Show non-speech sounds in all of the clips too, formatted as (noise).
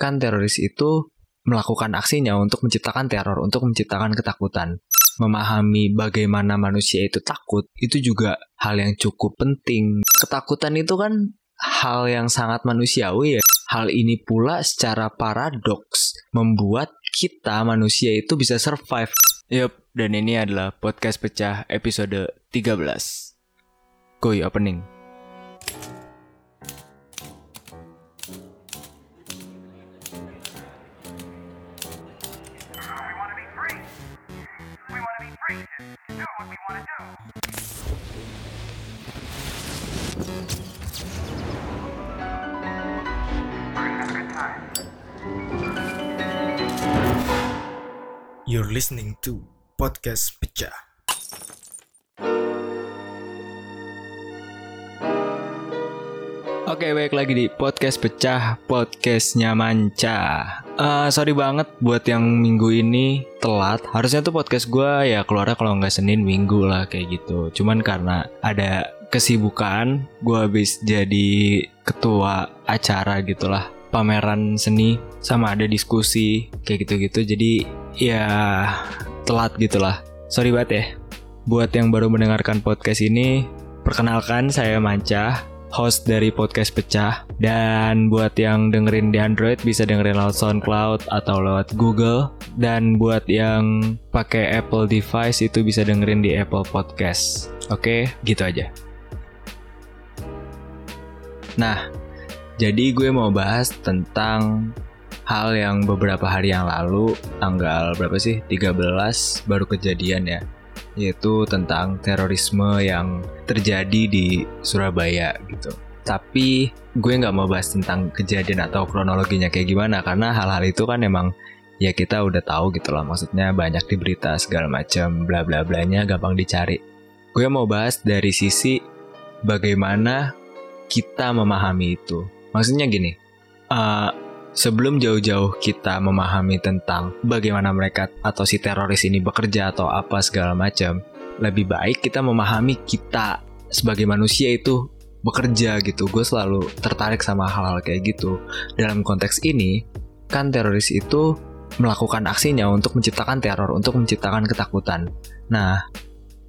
kan teroris itu melakukan aksinya untuk menciptakan teror, untuk menciptakan ketakutan. Memahami bagaimana manusia itu takut itu juga hal yang cukup penting. Ketakutan itu kan hal yang sangat manusiawi ya. Hal ini pula secara paradoks membuat kita manusia itu bisa survive. Yup, dan ini adalah podcast pecah episode 13. Koi opening. You're listening to Podcast Pecah. Oke, baik lagi di podcast pecah, podcastnya manca. Eh, sorry banget buat yang minggu ini telat. Harusnya tuh podcast gue ya keluarnya kalau nggak Senin Minggu lah kayak gitu. Cuman karena ada kesibukan, gue habis jadi ketua acara gitulah pameran seni sama ada diskusi kayak gitu-gitu. Jadi ya telat gitulah. Sorry banget ya. Buat yang baru mendengarkan podcast ini, perkenalkan saya Manca host dari podcast pecah dan buat yang dengerin di Android bisa dengerin lewat SoundCloud atau lewat Google dan buat yang pakai Apple device itu bisa dengerin di Apple Podcast. Oke, gitu aja. Nah, jadi gue mau bahas tentang hal yang beberapa hari yang lalu tanggal berapa sih? 13 baru kejadian ya yaitu tentang terorisme yang terjadi di Surabaya gitu. Tapi gue nggak mau bahas tentang kejadian atau kronologinya kayak gimana karena hal-hal itu kan emang ya kita udah tahu gitu lah maksudnya banyak di berita segala macam bla bla blanya gampang dicari. Gue mau bahas dari sisi bagaimana kita memahami itu. Maksudnya gini, uh, sebelum jauh-jauh kita memahami tentang bagaimana mereka atau si teroris ini bekerja atau apa segala macam, lebih baik kita memahami kita sebagai manusia itu bekerja gitu. Gue selalu tertarik sama hal-hal kayak gitu. Dalam konteks ini, kan teroris itu melakukan aksinya untuk menciptakan teror, untuk menciptakan ketakutan. Nah,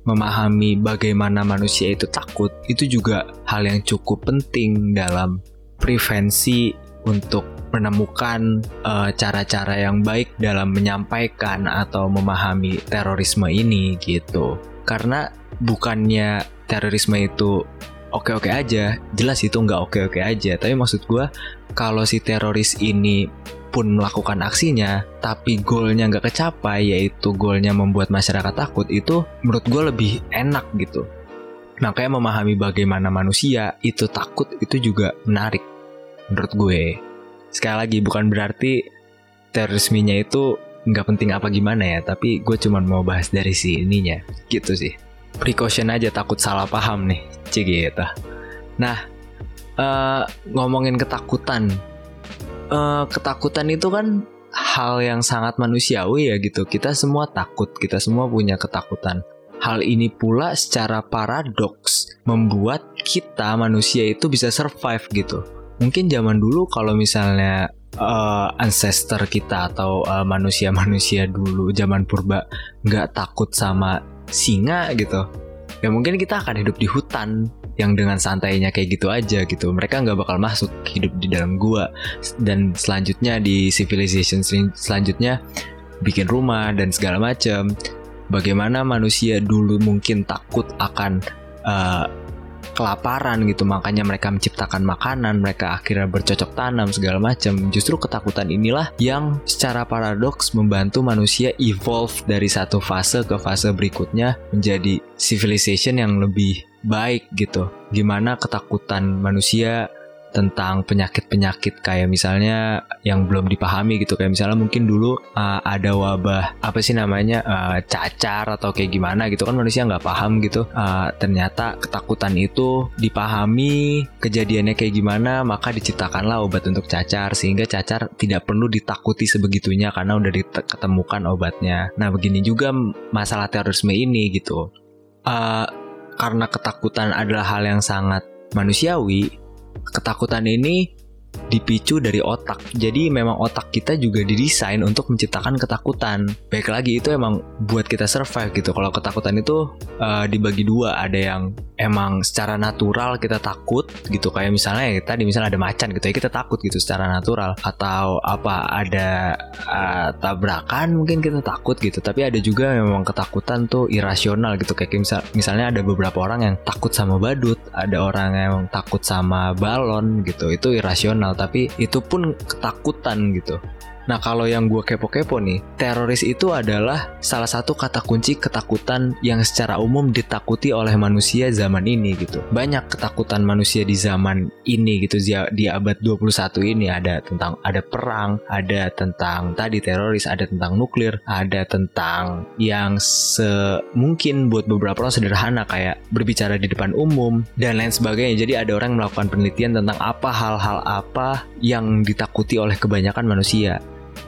memahami bagaimana manusia itu takut itu juga hal yang cukup penting dalam prevensi untuk menemukan cara-cara uh, yang baik dalam menyampaikan atau memahami terorisme ini gitu. Karena bukannya terorisme itu oke-oke aja, jelas itu nggak oke-oke aja. Tapi maksud gue kalau si teroris ini pun melakukan aksinya, tapi goalnya nggak kecapai, yaitu goalnya membuat masyarakat takut, itu menurut gue lebih enak gitu. Makanya memahami bagaimana manusia itu takut itu juga menarik menurut gue sekali lagi bukan berarti terorismenya itu nggak penting apa gimana ya tapi gue cuma mau bahas dari sininya gitu sih. Precaution aja takut salah paham nih cik gitu nah uh, ngomongin ketakutan. Uh, ketakutan itu kan hal yang sangat manusiawi ya gitu. Kita semua takut kita semua punya ketakutan. Hal ini pula secara paradoks membuat kita manusia itu bisa survive gitu mungkin zaman dulu kalau misalnya uh, ancestor kita atau uh, manusia-manusia dulu zaman purba nggak takut sama singa gitu ya mungkin kita akan hidup di hutan yang dengan santainya kayak gitu aja gitu. Mereka nggak bakal masuk hidup di dalam gua. Dan selanjutnya di civilization selanjutnya bikin rumah dan segala macam bagaimana manusia dulu mungkin takut akan uh, kelaparan gitu. Makanya mereka menciptakan makanan mereka akhirnya bercocok tanam segala macam. Justru ketakutan inilah yang secara paradoks membantu manusia evolve dari satu fase ke fase berikutnya menjadi civilization yang lebih baik gitu. Gimana ketakutan manusia tentang penyakit-penyakit kayak misalnya yang belum dipahami gitu. Kayak misalnya mungkin dulu uh, ada wabah apa sih namanya uh, cacar atau kayak gimana gitu kan manusia nggak paham gitu. Uh, ternyata ketakutan itu dipahami kejadiannya kayak gimana maka diciptakanlah obat untuk cacar. Sehingga cacar tidak perlu ditakuti sebegitunya karena udah ditemukan obatnya. Nah begini juga masalah terorisme ini gitu. Uh, karena ketakutan adalah hal yang sangat manusiawi ketakutan ini dipicu dari otak. Jadi memang otak kita juga didesain untuk menciptakan ketakutan. Baik lagi itu emang buat kita survive gitu. Kalau ketakutan itu uh, dibagi dua, ada yang emang secara natural kita takut gitu. Kayak misalnya ya tadi misalnya ada macan gitu ya kita takut gitu secara natural. Atau apa ada uh, tabrakan mungkin kita takut gitu. Tapi ada juga memang ketakutan tuh irasional gitu. Kayak misal misalnya ada beberapa orang yang takut sama badut. Ada orang yang takut sama balon gitu. Itu irasional tapi itu pun ketakutan gitu Nah kalau yang gue kepo-kepo nih, teroris itu adalah salah satu kata kunci ketakutan yang secara umum ditakuti oleh manusia zaman ini gitu. Banyak ketakutan manusia di zaman ini gitu di abad 21 ini ada tentang ada perang, ada tentang tadi teroris, ada tentang nuklir, ada tentang yang semungkin buat beberapa orang sederhana kayak berbicara di depan umum dan lain sebagainya. Jadi ada orang yang melakukan penelitian tentang apa hal-hal apa yang ditakuti oleh kebanyakan manusia.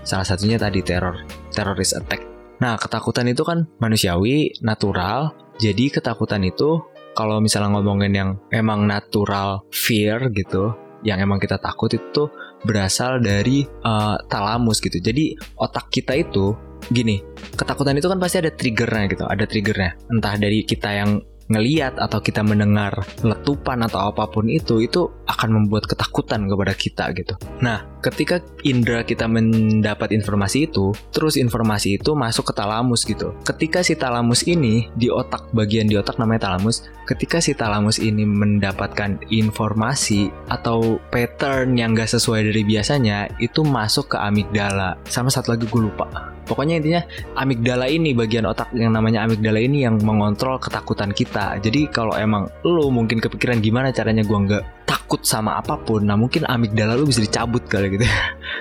Salah satunya tadi teror, terrorist attack. Nah, ketakutan itu kan manusiawi, natural. Jadi ketakutan itu kalau misalnya ngomongin yang emang natural fear gitu, yang emang kita takut itu berasal dari uh, talamus gitu. Jadi otak kita itu gini, ketakutan itu kan pasti ada triggernya gitu, ada triggernya. Entah dari kita yang ngeliat atau kita mendengar letupan atau apa pun itu itu akan membuat ketakutan kepada kita gitu. Nah, ketika indera kita mendapat informasi itu, terus informasi itu masuk ke talamus gitu. Ketika si talamus ini di otak bagian di otak namanya talamus, ketika si talamus ini mendapatkan informasi atau pattern yang gak sesuai dari biasanya, itu masuk ke amigdala. Sama satu lagi gue lupa Pokoknya intinya amigdala ini bagian otak yang namanya amigdala ini yang mengontrol ketakutan kita. Jadi kalau emang lo mungkin kepikiran gimana caranya gua nggak takut sama apa pun, nah mungkin amigdala lu bisa dicabut kali gitu.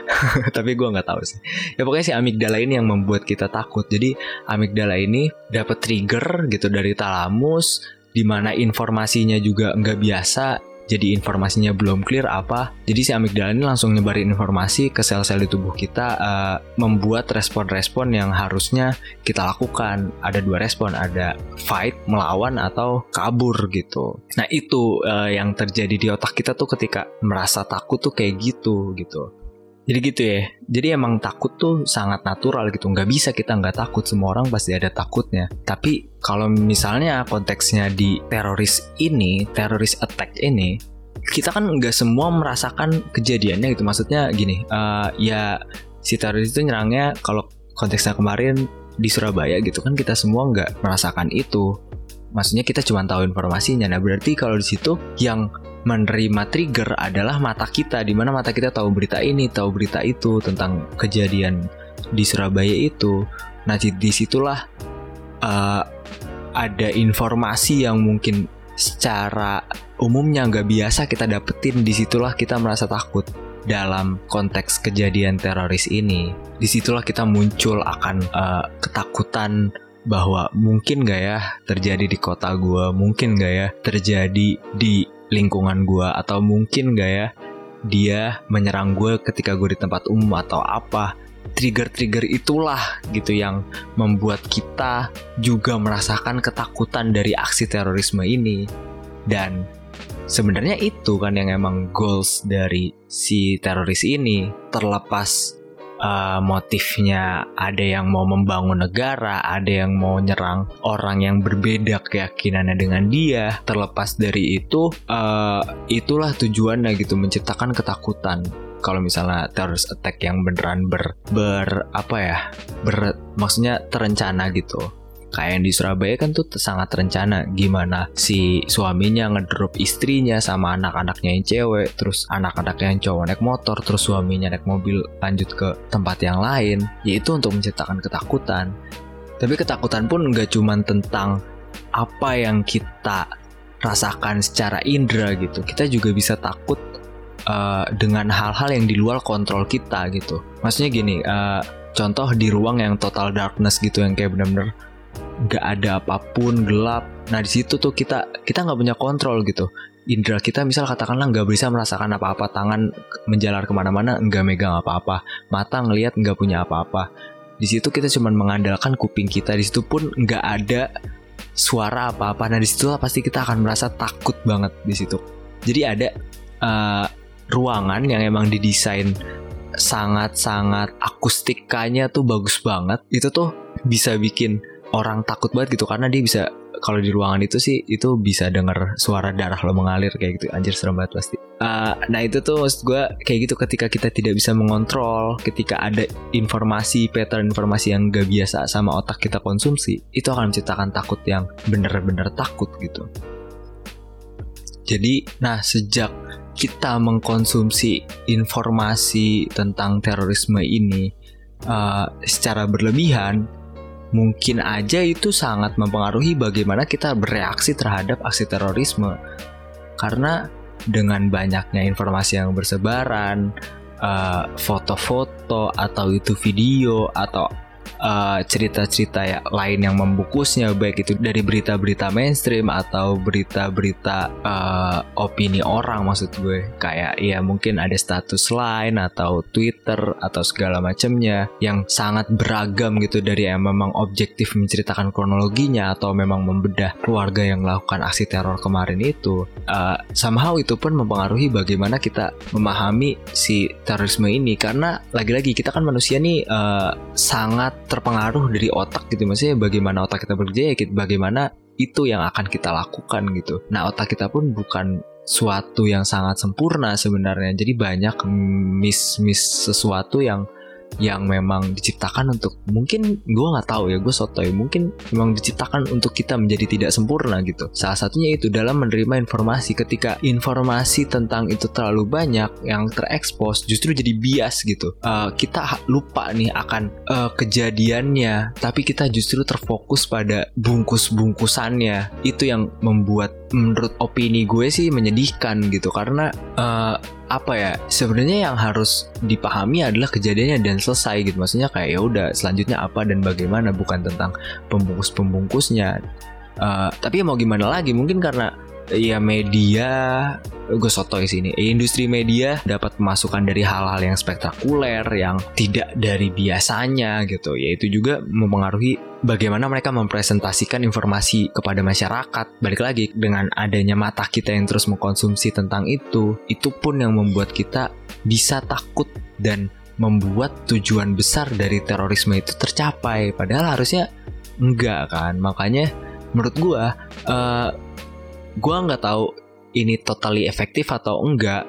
(laughs) Tapi gua nggak tahu sih. Ya pokoknya si amigdala ini yang membuat kita takut. Jadi amigdala ini dapat trigger gitu dari talamus, di mana informasinya juga nggak biasa jadi informasinya belum clear apa. Jadi si amigdala ini langsung nyebarin informasi ke sel-sel di tubuh kita uh, membuat respon-respon yang harusnya kita lakukan. Ada dua respon ada fight melawan atau kabur gitu. Nah itu uh, yang terjadi di otak kita tuh ketika merasa takut tuh kayak gitu gitu jadi gitu ya. Jadi emang takut tuh sangat natural gitu. Nggak bisa kita nggak takut. Semua orang pasti ada takutnya. Tapi kalau misalnya konteksnya di teroris ini, teroris attack ini, kita kan nggak semua merasakan kejadiannya gitu. Maksudnya gini, uh, ya si teroris itu nyerangnya kalau konteksnya kemarin di Surabaya gitu kan kita semua nggak merasakan itu. Maksudnya kita cuma tahu informasinya. Nah berarti kalau di situ yang menerima trigger adalah mata kita di mana mata kita tahu berita ini tahu berita itu tentang kejadian di Surabaya itu. Nah di situlah uh, ada informasi yang mungkin secara umumnya nggak biasa kita dapetin. Di situlah kita merasa takut dalam konteks kejadian teroris ini. Di situlah kita muncul akan uh, ketakutan bahwa mungkin gak ya terjadi di kota gue mungkin gak ya terjadi di lingkungan gue atau mungkin gak ya dia menyerang gue ketika gue di tempat umum atau apa. Trigger-trigger itulah gitu yang membuat kita juga merasakan ketakutan dari aksi terorisme ini. Dan sebenarnya itu kan yang emang goals dari si teroris ini. Terlepas uh, motifnya ada yang mau membangun negara, ada yang mau nyerang orang yang berbeda keyakinannya dengan dia. Terlepas dari itu, uh, itulah tujuannya gitu menciptakan ketakutan. Kalau misalnya terus attack yang beneran ber, ber apa ya, ber maksudnya terencana gitu kayak yang di Surabaya kan tuh sangat terencana gimana si suaminya ngedrop istrinya sama anak-anaknya yang cewek terus anak-anaknya yang cowok naik motor terus suaminya naik mobil lanjut ke tempat yang lain. Yaitu untuk menciptakan ketakutan. Tapi ketakutan pun nggak cuma tentang apa yang kita rasakan secara indera gitu. Kita juga bisa takut uh, dengan hal-hal yang di luar kontrol kita gitu. Maksudnya gini uh, contoh di ruang yang total darkness gitu yang kayak bener-bener nggak ada apa pun gelap. Nah di situ tuh kita kita nggak punya kontrol gitu. Indera kita misal katakanlah nggak bisa merasakan apa-apa tangan menjalar ke mana-mana nggak megang apa-apa. Mata ngelihat nggak punya apa-apa. Di situ kita cuma mengandalkan kuping kita. Di situ pun nggak ada suara apa-apa. Nah di situ pasti kita akan merasa takut banget di situ. Jadi ada uh, ruangan yang emang didesain sangat-sangat akustikanya tuh bagus banget. Itu tuh bisa bikin orang takut banget gitu karena dia bisa kalau di ruangan itu sih itu bisa denger suara darah lo mengalir kayak gitu. Anjir serem banget pasti. Uh, nah itu tuh maksud gue kayak gitu ketika kita tidak bisa mengontrol ketika ada informasi pattern informasi yang gak biasa sama otak kita konsumsi itu akan menciptakan takut yang bener-bener takut gitu. Jadi nah sejak kita mengkonsumsi informasi tentang terorisme ini uh, secara berlebihan mungkin aja itu sangat mempengaruhi bagaimana kita bereaksi terhadap aksi terorisme. Karena dengan banyaknya informasi yang bersebaran, eh, foto-foto atau itu video atau cerita-cerita uh, ya lain yang membungkusnya baik itu dari berita-berita mainstream atau berita-berita uh, opini orang maksud gue. Kayak ya mungkin ada status lain atau Twitter atau segala macamnya yang sangat beragam gitu dari yang memang objektif menceritakan kronologinya atau memang membedah keluarga yang melakukan aksi teror kemarin itu. Uh, somehow itu pun mempengaruhi bagaimana kita memahami si terorisme ini. Karena lagi-lagi kita kan manusia nih uh, sangat terpengaruh dari otak gitu. Maksudnya bagaimana otak kita bekerja ya bagaimana itu yang akan kita lakukan gitu. Nah otak kita pun bukan suatu yang sangat sempurna sebenarnya. Jadi banyak miss miss sesuatu yang yang memang diciptakan untuk mungkin gue nggak tahu ya gue sotoy mungkin memang diciptakan untuk kita menjadi tidak sempurna gitu. Salah satunya itu dalam menerima informasi. Ketika informasi tentang itu terlalu banyak yang terekspos justru jadi bias gitu. Uh, kita lupa nih akan uh, kejadiannya tapi kita justru terfokus pada bungkus-bungkusannya. Itu yang membuat menurut opini gue sih menyedihkan gitu. Karena uh, apa ya sebenarnya yang harus dipahami adalah kejadiannya dan selesai gitu. Maksudnya kayak ya udah selanjutnya apa dan bagaimana? Bukan tentang pembungkus pembungkusnya uh, tapi ya mau gimana lagi? Mungkin karena ya media. Gue sotoy sini. Industri media dapat masukan dari hal-hal yang spektakuler yang tidak dari biasanya gitu. Yaitu juga mempengaruhi bagaimana mereka mempresentasikan informasi kepada masyarakat. Balik lagi dengan adanya mata kita yang terus mengkonsumsi tentang itu itu pun yang membuat kita bisa takut dan membuat tujuan besar dari terorisme itu tercapai. Padahal harusnya enggak kan? Makanya menurut gue uh, gue nggak tahu ini totally efektif atau enggak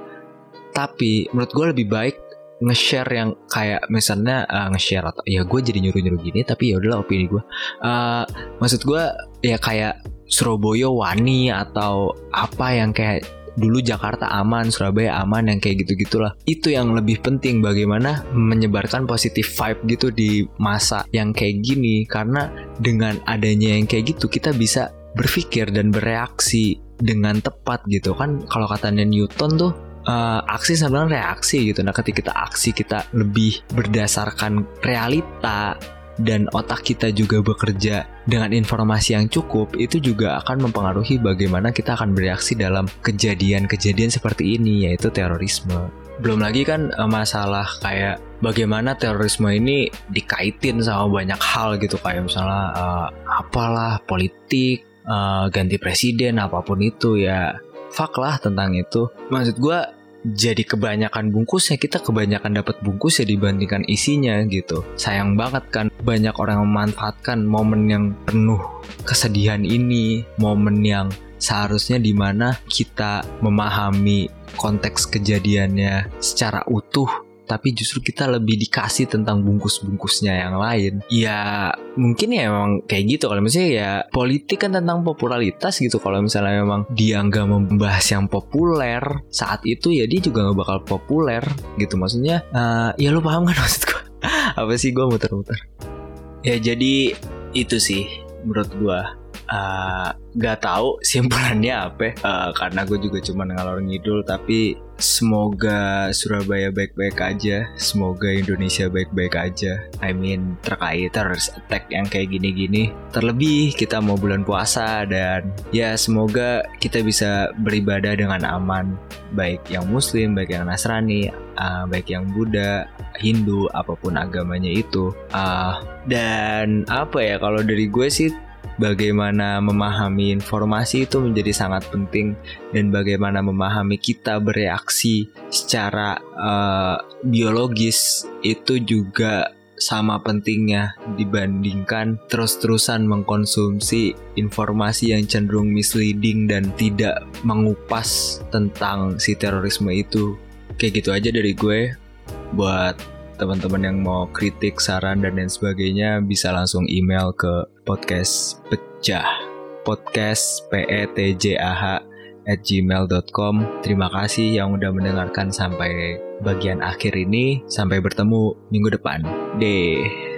tapi menurut gue lebih baik nge-share yang kayak misalnya uh, nge-share atau ya gue jadi nyuruh-nyuruh gini tapi ya udahlah opini gue uh, maksud gue ya kayak Surabaya wani atau apa yang kayak dulu Jakarta aman, Surabaya aman yang kayak gitu-gitulah. Itu yang lebih penting bagaimana menyebarkan positif vibe gitu di masa yang kayak gini karena dengan adanya yang kayak gitu kita bisa berpikir dan bereaksi dengan tepat gitu. Kan kalau katanya Newton tuh uh, aksi sama reaksi gitu. Nah ketika kita aksi kita lebih berdasarkan realita dan otak kita juga bekerja dengan informasi yang cukup itu juga akan mempengaruhi bagaimana kita akan bereaksi dalam kejadian-kejadian seperti ini yaitu terorisme. Belum lagi kan uh, masalah kayak bagaimana terorisme ini dikaitin sama banyak hal gitu. Kayak misalnya uh, apalah politik uh, ganti presiden apa pun itu ya. Fuck lah tentang itu. Maksud gue jadi kebanyakan bungkusnya kita kebanyakan dapat bungkus ya dibandingkan isinya gitu. Sayang banget kan banyak orang memanfaatkan momen yang penuh kesedihan ini momen yang seharusnya di mana kita memahami konteks kejadiannya secara utuh tapi justru kita lebih dikasih tentang bungkus-bungkusnya yang lain. Ya mungkin ya memang kayak gitu kalau misalnya ya politik kan tentang popularitas gitu. Kalau misalnya memang dia nggak membahas yang populer saat itu ya dia juga nggak bakal populer gitu. Maksudnya uh, ya lo paham kan (laughs) maksud gue? Apa sih gue muter-muter? Ya jadi itu sih menurut gue uh, gak tahu simpulannya apa. Uh, karena gue juga cuma ngalor ngidul tapi semoga Surabaya baik-baik aja. Semoga Indonesia baik-baik aja. I mean terkait terus attack yang kayak gini-gini terlebih kita mau bulan puasa dan ya semoga kita bisa beribadah dengan aman. Baik yang muslim baik yang nasrani uh, baik yang Buddha Hindu apa pun agamanya itu. Uh, dan apa ya kalau dari gue sih bagaimana memahami informasi itu menjadi sangat penting dan bagaimana memahami kita bereaksi secara uh, biologis itu juga sama pentingnya dibandingkan terus-terusan mengkonsumsi informasi yang cenderung misleading dan tidak mengupas tentang si terorisme itu. Kayak gitu aja dari gue buat teman-teman yang mau kritik, saran dan lain sebagainya bisa langsung email ke podcast pecah podcast p e t j a h at gmail.com Terima kasih yang udah mendengarkan sampai bagian akhir ini. Sampai bertemu minggu depan. Deh